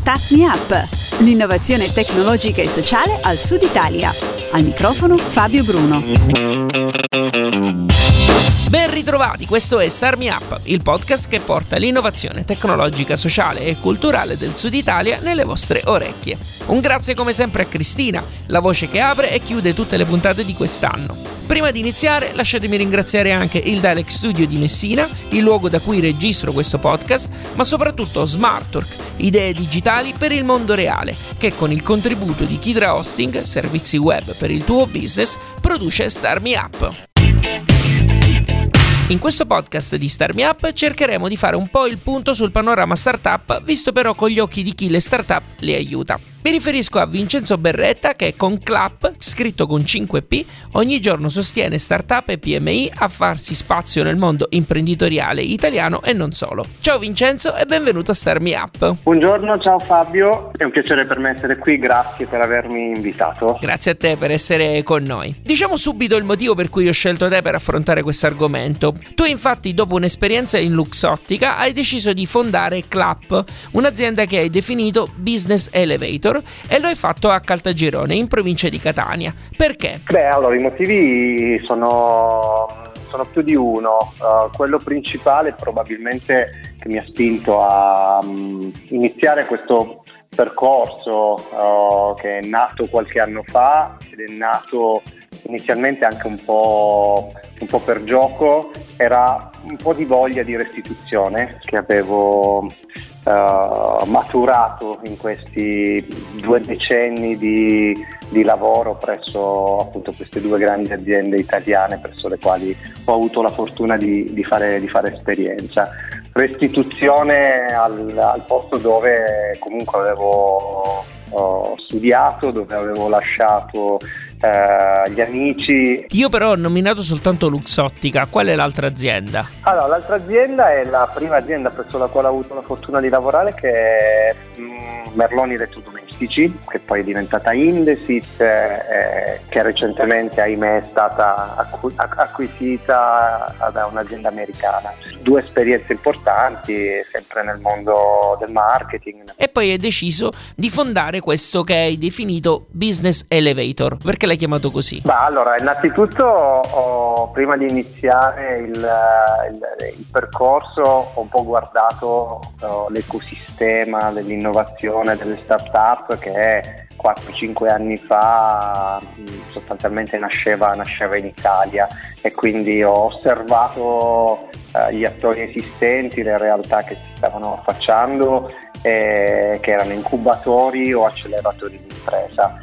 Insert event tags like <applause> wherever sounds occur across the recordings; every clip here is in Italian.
Start Me Up, l'innovazione tecnologica e sociale al Sud Italia. Al microfono Fabio Bruno. Ben ritrovati, questo è Start Me Up, il podcast che porta l'innovazione tecnologica, sociale e culturale del Sud Italia nelle vostre orecchie. Un grazie come sempre a Cristina, la voce che apre e chiude tutte le puntate di quest'anno. Prima di iniziare, lasciatemi ringraziare anche il Dialect Studio di Messina, il luogo da cui registro questo podcast, ma soprattutto SmartTorque, idee digitali per il mondo reale, che con il contributo di Kidra Hosting, servizi web per il tuo business, produce Star Me Up. In questo podcast di Star Me Up cercheremo di fare un po' il punto sul panorama startup, visto però con gli occhi di chi le startup le aiuta. Mi riferisco a Vincenzo Berretta che con Clap, scritto con 5P, ogni giorno sostiene startup e PMI a farsi spazio nel mondo imprenditoriale italiano e non solo. Ciao Vincenzo e benvenuto a Star Me Up. Buongiorno, ciao Fabio, è un piacere per me essere qui, grazie per avermi invitato. Grazie a te per essere con noi. Diciamo subito il motivo per cui ho scelto te per affrontare questo argomento. Tu infatti dopo un'esperienza in Luxottica hai deciso di fondare Clap, un'azienda che hai definito Business Elevator e lo hai fatto a Caltagirone, in provincia di Catania. Perché? Beh, allora i motivi sono, sono più di uno. Uh, quello principale probabilmente che mi ha spinto a um, iniziare questo percorso uh, che è nato qualche anno fa ed è nato inizialmente anche un po', un po', per gioco, era un po' di voglia di restituzione che avevo uh, maturato in questi due decenni di, di lavoro presso appunto queste due grandi aziende italiane presso le quali ho avuto la fortuna di, di, fare, di fare, esperienza. Restituzione al, al, posto dove comunque avevo studiato, dove avevo lasciato eh, gli amici. Io però ho nominato soltanto Luxottica, qual è l'altra azienda? Allora, l'altra azienda è la prima azienda presso la quale ho avuto la fortuna di lavorare che è mm, Merloni Elettrodomestici, che poi è diventata Indesit, eh, che recentemente ahimè è stata acqu- acquisita da un'azienda americana. Due esperienze importanti, sempre nel mondo del marketing. E poi hai deciso di fondare questo che hai definito Business Elevator. Perché l'hai chiamato così? Bah, allora, innanzitutto ho, prima di iniziare il, il, il, percorso ho un po' guardato uh, l'ecosistema dell'innovazione, delle start-up che 4-5 anni fa sostanzialmente nasceva, nasceva, in Italia e quindi ho osservato uh, gli attori esistenti, le realtà che si stavano affacciando, eh, che erano incubatori o acceleratori di impresa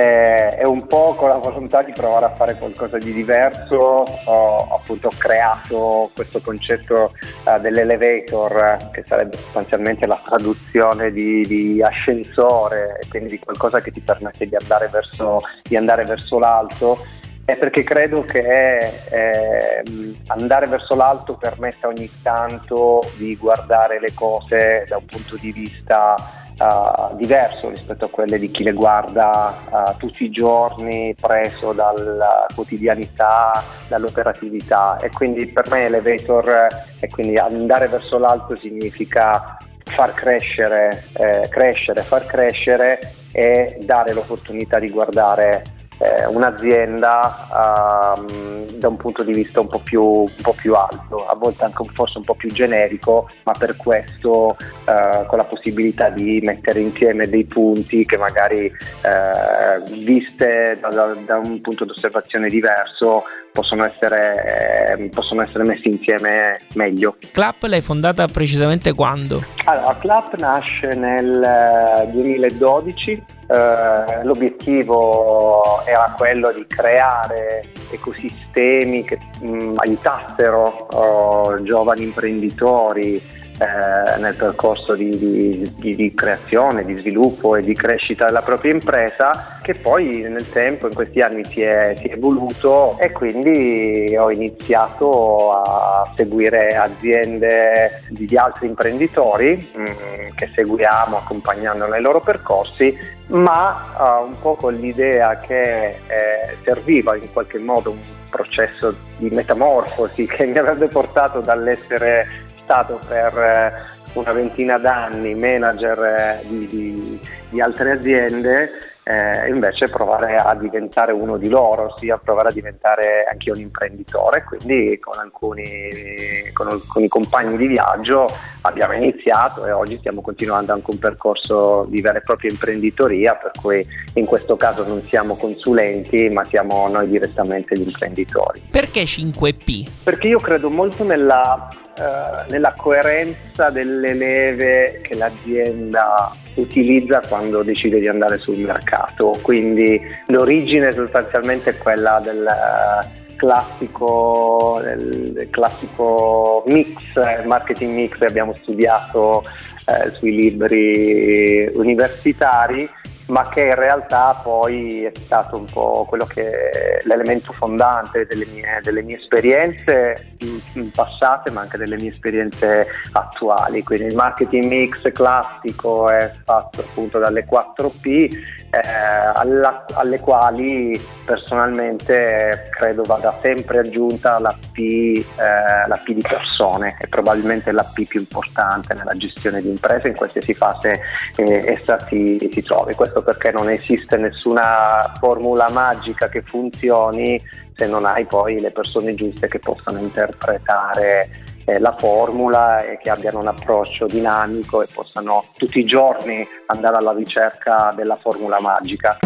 eh, e un po' con la volontà di provare a fare qualcosa di diverso. Ho appunto creato questo concetto uh, dell'elevator che sarebbe sostanzialmente la traduzione di, di ascensore quindi di qualcosa che ti permette di andare verso, di andare verso l'alto. È perché credo che eh, andare verso l'alto permetta ogni tanto di guardare le cose da un punto di vista uh, diverso rispetto a quelle di chi le guarda uh, tutti i giorni preso dalla quotidianità, dall'operatività. E quindi per me elevator e quindi andare verso l'alto significa far crescere, eh, crescere, far crescere e dare l'opportunità di guardare eh, un'azienda um, da un punto di vista un po, più, un po' più alto, a volte anche forse un po' più generico, ma per questo uh, con la possibilità di mettere insieme dei punti che magari uh, viste da, da, da un punto di osservazione diverso possono essere, eh, possono essere, messi insieme meglio. Clap l'hai fondata precisamente quando? Allora, Clap nasce nel 2012, eh, eh, l'obiettivo era quello di creare ecosistemi che mh, mm, aiutassero oh, giovani imprenditori eh, nel percorso di, di, di, di, creazione, di sviluppo e di crescita della propria impresa che poi nel tempo, in questi anni si è, si è evoluto e quindi ho iniziato a seguire aziende di, altri imprenditori mh, mm, che seguiamo accompagnando nei loro percorsi ma uh, un po' con l'idea che eh, serviva in qualche modo un processo di metamorfosi <laughs> che mi avrebbe portato dall'essere stato per una ventina d'anni manager eh, di, di, di altre aziende eh, invece provare a diventare uno di loro, ossia provare a diventare anche un imprenditore. Quindi con alcuni, con alcuni compagni di viaggio abbiamo iniziato e oggi stiamo continuando anche un percorso di vera e propria imprenditoria, per cui in questo caso non siamo consulenti, ma siamo noi direttamente gli imprenditori. Perché 5P? Perché io credo molto nella, eh, nella coerenza delle leve che l'azienda utilizza quando decide di andare sul mercato. Quindi l'origine sostanzialmente è quella del eh, classico, del classico mix, marketing mix che abbiamo studiato eh, sui libri universitari ma che in realtà poi è stato un po' quello che l'elemento fondante delle mie, delle mie esperienze passate, ma anche delle mie esperienze attuali. Quindi il marketing mix classico è fatto appunto dalle 4P, eh, alla, alle quali personalmente credo vada sempre aggiunta la P, eh, la P di persone, che probabilmente è la P più importante nella gestione di imprese in qualsiasi fase eh, essa si, si trovi. Questo questo perché non esiste nessuna formula magica che funzioni se non hai poi le persone giuste che possano interpretare eh, la formula e che abbiano un approccio dinamico e possano tutti i giorni andare alla ricerca della formula magica.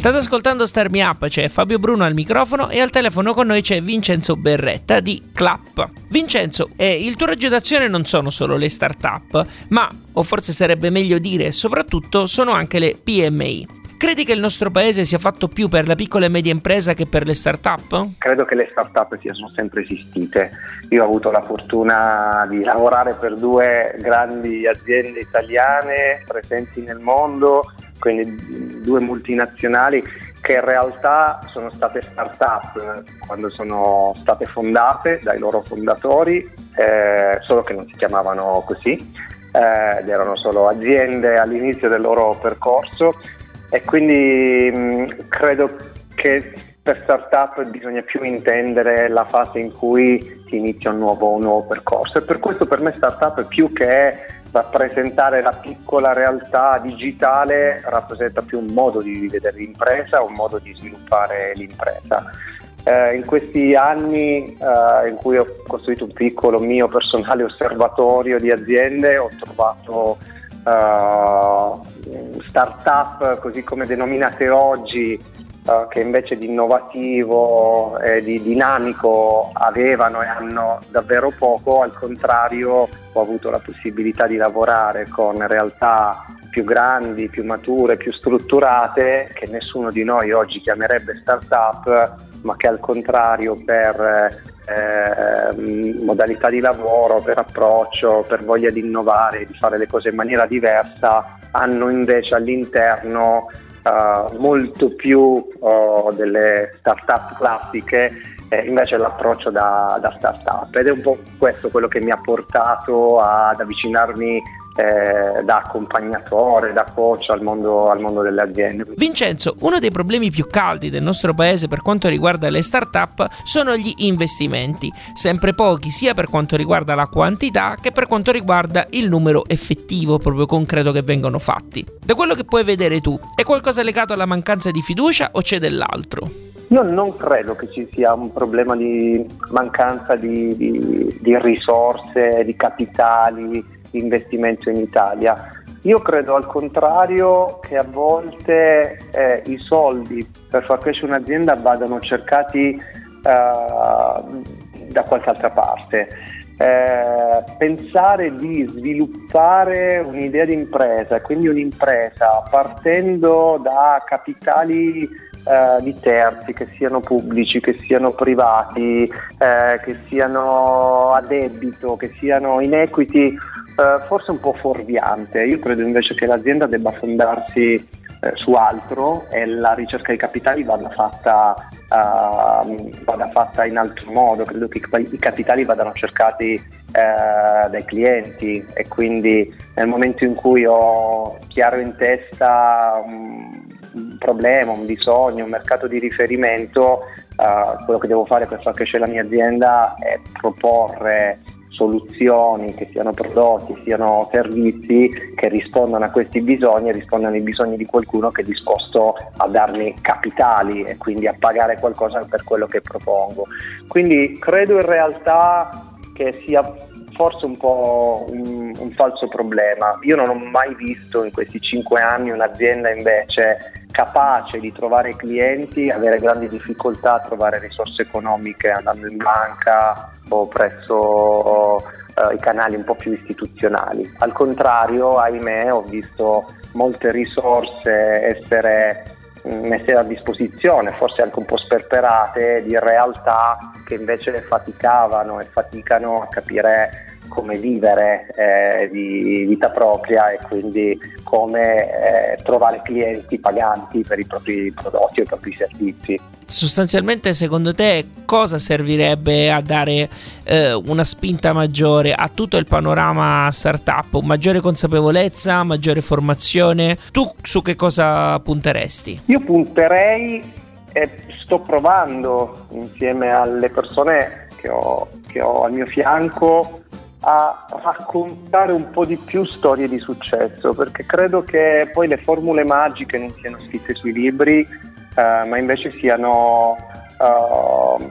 State ascoltando Star Me Up, c'è Fabio Bruno al microfono e al telefono con noi c'è Vincenzo Berretta di Clap. Vincenzo, eh, il tuo raggio d'azione non sono solo le start-up, ma, o forse sarebbe meglio dire, soprattutto sono anche le PMI. Credi che il nostro paese sia fatto più per la piccola e media impresa che per le start-up? Credo che le start-up siano sempre esistite. Io ho avuto la fortuna di lavorare per due grandi aziende italiane presenti nel mondo quindi due multinazionali che in realtà sono state start-up quando sono state fondate dai loro fondatori, eh, solo che non si chiamavano così, eh, erano solo aziende all'inizio del loro percorso. E quindi mh, credo che per start-up bisogna più intendere la fase in cui si inizia un nuovo, un nuovo percorso e per questo per me start-up più che rappresentare la piccola realtà digitale rappresenta più un modo di vedere l'impresa, un modo di sviluppare l'impresa. Eh, in questi anni eh, in cui ho costruito un piccolo mio personale <laughs> osservatorio di aziende ho trovato eh, start-up così come denominate oggi eh, che invece di innovativo e di dinamico avevano e hanno davvero poco, al contrario ho avuto la possibilità di lavorare con realtà più grandi, più mature, più strutturate che nessuno di noi oggi chiamerebbe start-up, ma che al contrario per eh, modalità di lavoro, per approccio, per voglia di innovare, di fare le cose in maniera diversa, hanno invece all'interno uh, molto più uh, delle start-up classiche eh, invece l'approccio da, da start-up. Ed è un po' questo quello che mi ha portato ad avvicinarmi eh, da accompagnatore, da coach al mondo, al mondo, delle aziende. Vincenzo, uno dei problemi più caldi del nostro paese per quanto riguarda le start-up sono gli investimenti, sempre pochi sia per quanto riguarda la quantità che per quanto riguarda il numero effettivo, proprio concreto che vengono fatti. Da quello che puoi vedere tu, è qualcosa legato alla mancanza di fiducia o c'è dell'altro? Io non credo che ci sia un problema di mancanza di, di, di risorse, di capitali, investimento in Italia. Io credo al contrario che a volte eh, i soldi per far crescere un'azienda vadano cercati eh, da qualche altra parte. Eh, pensare di sviluppare un'idea di impresa, quindi un'impresa partendo da capitali eh, di terzi, che siano pubblici, che siano privati, eh, che siano a debito, che siano in equity, eh, forse un po' fuorviante. Io credo invece che l'azienda debba fondarsi eh, su altro e la ricerca dei capitali vada fatta, uh, vada fatta in altro modo. Credo che i capitali vadano cercati uh, dai clienti e quindi nel momento in cui ho chiaro in testa um, un problema, un bisogno, un mercato di riferimento, uh, quello che devo fare per far crescere la mia azienda è proporre soluzioni, che siano prodotti, siano servizi che rispondano a questi bisogni e rispondano ai bisogni di qualcuno che è disposto a darmi capitali e quindi a pagare qualcosa per quello che propongo. Quindi credo in realtà che sia forse un po' un, un, falso problema. Io non ho mai visto in questi cinque anni un'azienda invece capace di trovare clienti, avere grandi difficoltà a trovare risorse economiche andando in banca o presso uh, i canali un po' più istituzionali. Al contrario, ahimè, ho visto molte risorse essere messe a disposizione, forse anche un po' sperperate, di realtà che invece faticavano e faticano a capire come vivere eh, di vita propria e quindi come eh, trovare clienti paganti per i propri prodotti o i propri servizi. Sostanzialmente, secondo te, cosa servirebbe a dare eh, una spinta maggiore a tutto il panorama startup? Maggiore consapevolezza, maggiore formazione? Tu su che cosa punteresti? Io punterei e sto provando insieme alle persone che ho, che ho al mio fianco a raccontare un po' di più storie di successo, perché credo che poi le formule magiche non siano scritte sui libri, eh, ma invece siano, uh,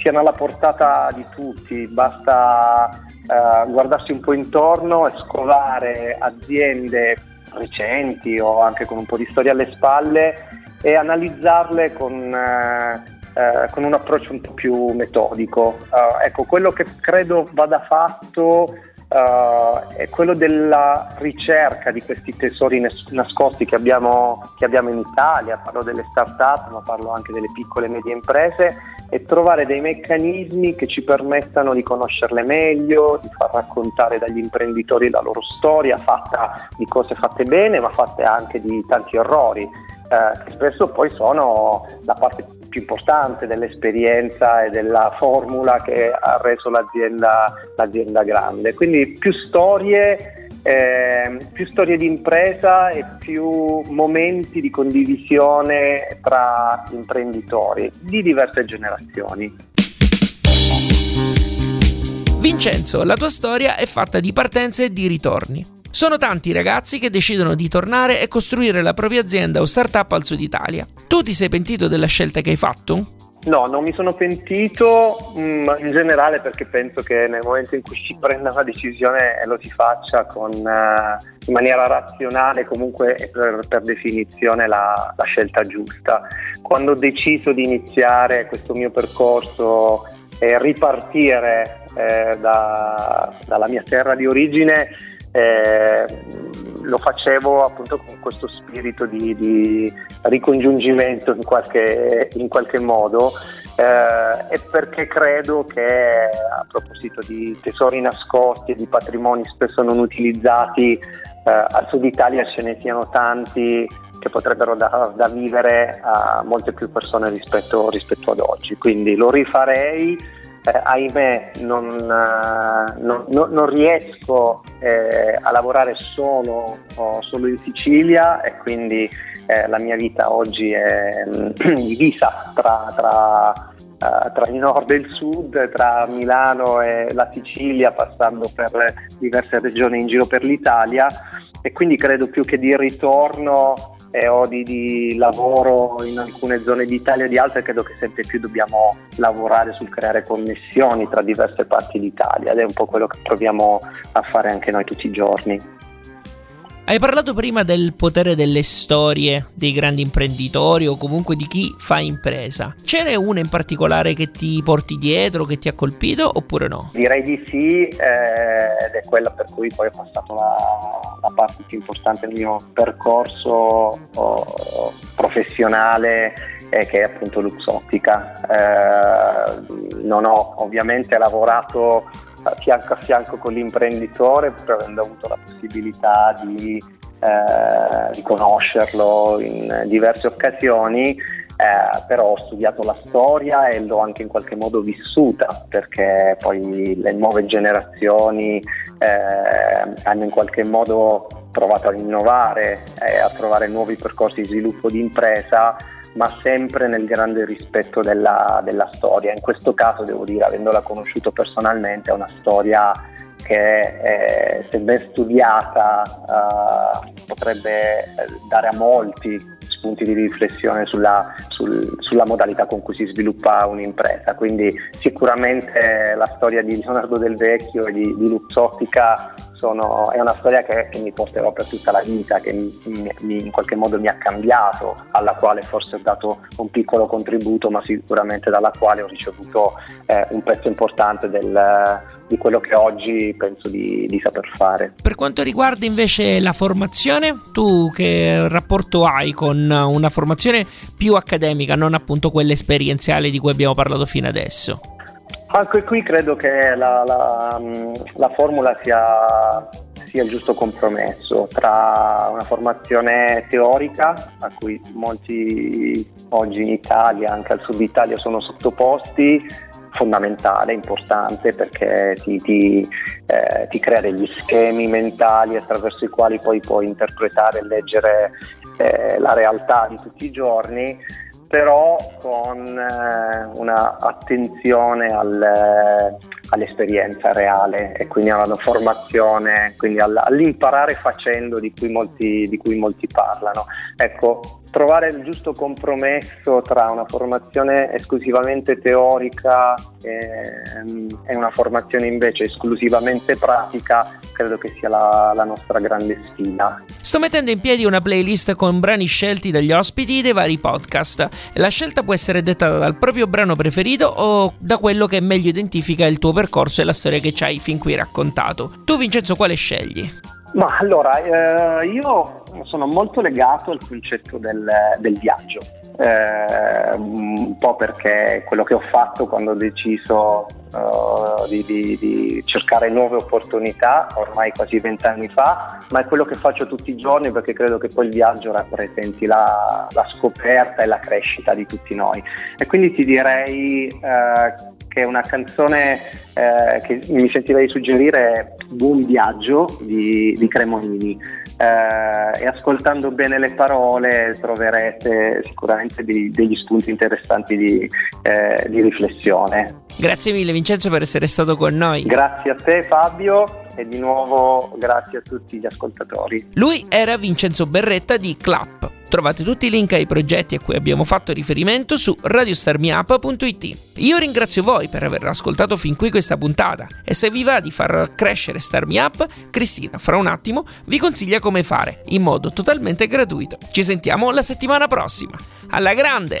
siano, alla portata di tutti. Basta uh, guardarsi un po' intorno e scovare aziende recenti o anche con un po' di storia alle spalle e analizzarle con... Uh, eh, con un approccio un po' più metodico. Uh, ecco, quello che credo vada fatto uh, è quello della ricerca di questi tesori nas- nascosti che abbiamo, che abbiamo in Italia, parlo delle start-up, ma parlo anche delle piccole e medie imprese, e trovare dei meccanismi che ci permettano di conoscerle meglio, di far raccontare dagli imprenditori la loro storia, fatta di cose fatte bene, ma fatte anche di tanti errori, eh, che spesso poi sono la parte più importante dell'esperienza e della formula che ha reso l'azienda, l'azienda grande. Quindi più storie, eh, più storie di impresa e più momenti di condivisione tra imprenditori di diverse generazioni. Vincenzo, la tua storia è fatta di partenze e di ritorni. Sono tanti i ragazzi che decidono di tornare e costruire la propria azienda o startup al sud Italia. Tu ti sei pentito della scelta che hai fatto? No, non mi sono pentito mh, mm, in generale perché penso che nel momento in cui si <laughs> prenda una decisione lo si faccia con, uh, in maniera razionale, comunque per, per definizione la, la, scelta giusta. Quando ho deciso di iniziare questo mio percorso e ripartire eh, da, dalla mia terra di origine, eh, lo facevo appunto con questo spirito di, di ricongiungimento in qualche, in qualche modo eh, e perché credo che a proposito di tesori nascosti e di patrimoni spesso non utilizzati eh, al sud Italia ce ne siano tanti che potrebbero da, da vivere a molte più persone rispetto, rispetto ad oggi. Quindi lo rifarei eh, ahimè non, uh, non, non riesco eh, a lavorare solo, solo, in Sicilia e quindi eh, la mia vita oggi è mm, <clears throat> divisa tra, tra, uh, tra, il nord e il sud, tra Milano e la Sicilia, passando per diverse regioni in giro per l'Italia. E quindi credo più che di ritorno eh, o di, di, lavoro in alcune zone d'Italia e di altre, credo che sempre più dobbiamo lavorare sul creare connessioni tra diverse parti d'Italia ed è un po' quello che proviamo a fare anche noi tutti i giorni. Hai parlato prima del potere delle storie dei grandi imprenditori o comunque di chi fa impresa. Ce una in particolare che ti porti dietro, che ti ha colpito oppure no? Direi di sì eh, ed è quella per cui poi ho passato la, la parte più importante del mio percorso oh, professionale eh, che è appunto Luxottica. Eh, non ho ovviamente lavorato fianco a fianco con l'imprenditore, pur avendo avuto la possibilità di, eh, di conoscerlo in diverse occasioni, eh, però ho studiato la storia e l'ho anche in qualche modo vissuta perché poi le nuove generazioni eh, hanno in qualche modo provato a innovare e a trovare nuovi percorsi di sviluppo di impresa ma sempre nel grande rispetto della, della storia. In questo caso devo dire, avendola conosciuto personalmente, è una storia che eh, se ben studiata eh, potrebbe dare a molti spunti di riflessione sulla, sul, sulla, modalità con cui si sviluppa un'impresa. Quindi sicuramente la storia di Leonardo Del Vecchio e di, di Luzzottica sono, è una storia che, che, mi porterò per tutta la vita, che mi, mi, in qualche modo mi ha cambiato, alla quale forse ho dato un piccolo contributo, ma sicuramente dalla quale ho ricevuto eh, un pezzo importante del, di quello che oggi penso di, di saper fare. Per quanto riguarda invece la formazione, tu che rapporto hai con una formazione più accademica, non appunto quella esperienziale di cui abbiamo parlato fino adesso? Anche qui credo che la, la, la formula sia, sia, il giusto compromesso tra una formazione teorica a cui molti oggi in Italia, anche al sud Italia, sono sottoposti, fondamentale, importante perché ti, ti, eh, ti, crea degli schemi mentali attraverso i quali poi puoi interpretare e leggere eh, la realtà di tutti i giorni però con eh, una attenzione al, all'esperienza reale e quindi alla formazione, quindi all'imparare facendo di cui molti, di cui molti parlano. Ecco, trovare il giusto compromesso tra una formazione esclusivamente teorica e, e una formazione invece esclusivamente pratica credo che sia la, la, nostra grande sfida. Sto mettendo in piedi una playlist con brani scelti dagli ospiti dei vari podcast. La scelta può essere dettata dal proprio brano preferito o da quello che meglio identifica il tuo percorso e la storia che ci hai fin qui raccontato. Tu Vincenzo quale scegli? Ma allora, eh, io sono molto legato al concetto del, del viaggio, eh, un po' perché quello che ho fatto quando ho deciso uh, di, di, di, cercare nuove opportunità, ormai quasi vent'anni fa, ma è quello che faccio tutti i giorni perché credo che poi il viaggio rappresenti la, la scoperta e la crescita di tutti noi. E quindi ti direi uh, che è una canzone eh, che mi sentirei suggerire Buon viaggio di, di Cremonini eh, e ascoltando bene le parole troverete sicuramente dei, degli spunti interessanti di, eh, di riflessione. Grazie mille Vincenzo per essere stato con noi. Grazie a te Fabio e di nuovo grazie a tutti gli ascoltatori. Lui era Vincenzo Berretta di Clap. Trovate tutti i link ai progetti a cui abbiamo fatto riferimento su radiostarmiup.it. Io ringrazio voi per aver ascoltato fin qui questa puntata e se vi va di far crescere Starmi Up, Cristina fra un attimo vi consiglia come fare in modo totalmente gratuito. Ci sentiamo la settimana prossima. Alla grande!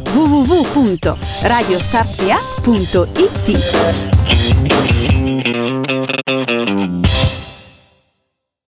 www.radiostartmeup.it